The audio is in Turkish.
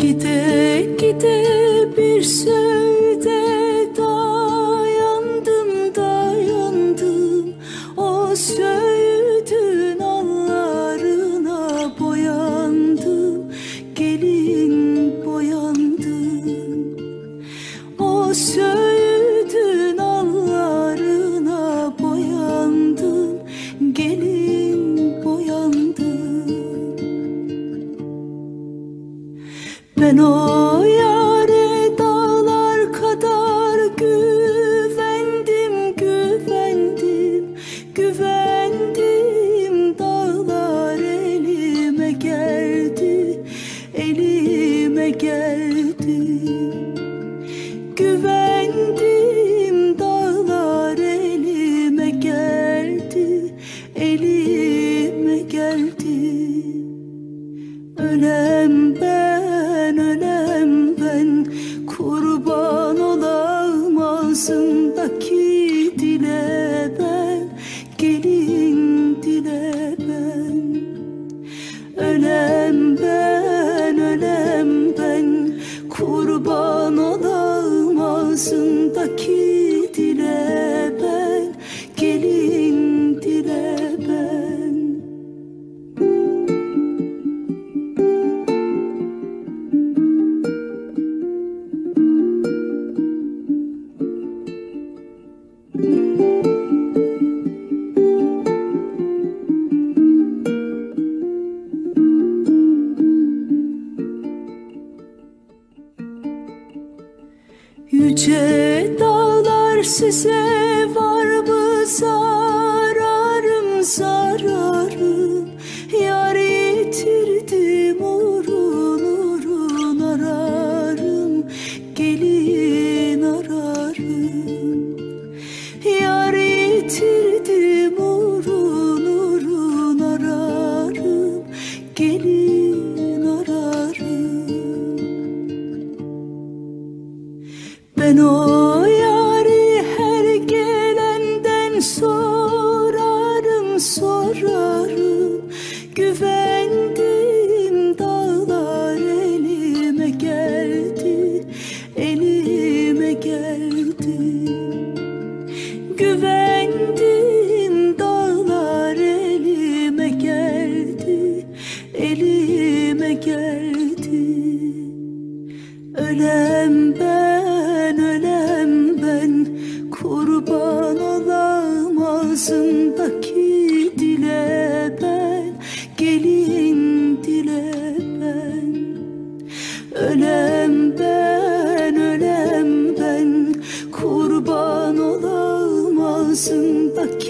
Gide gide bir söyde Ben o yare dağlar kadar güvendim, güvendim, güvendim. Dağlar elime geldi, elime geldi. Güvendim olam ağzımdaki dile ben Gelin dile ben. Ölem ben, ölem ben Kurban olam ağzımdaki Yüce dağlar size var mı zararım Ben o yari her gelenden sorarım sorarım. Güvendim dağlar elime geldi elime geldi. Güvendim dağlar elime geldi elime geldi. Ölem ben, olam ağzımdaki dile ben Gelin dile ben. Ölem ben, ölem ben Kurban olam ağzımdaki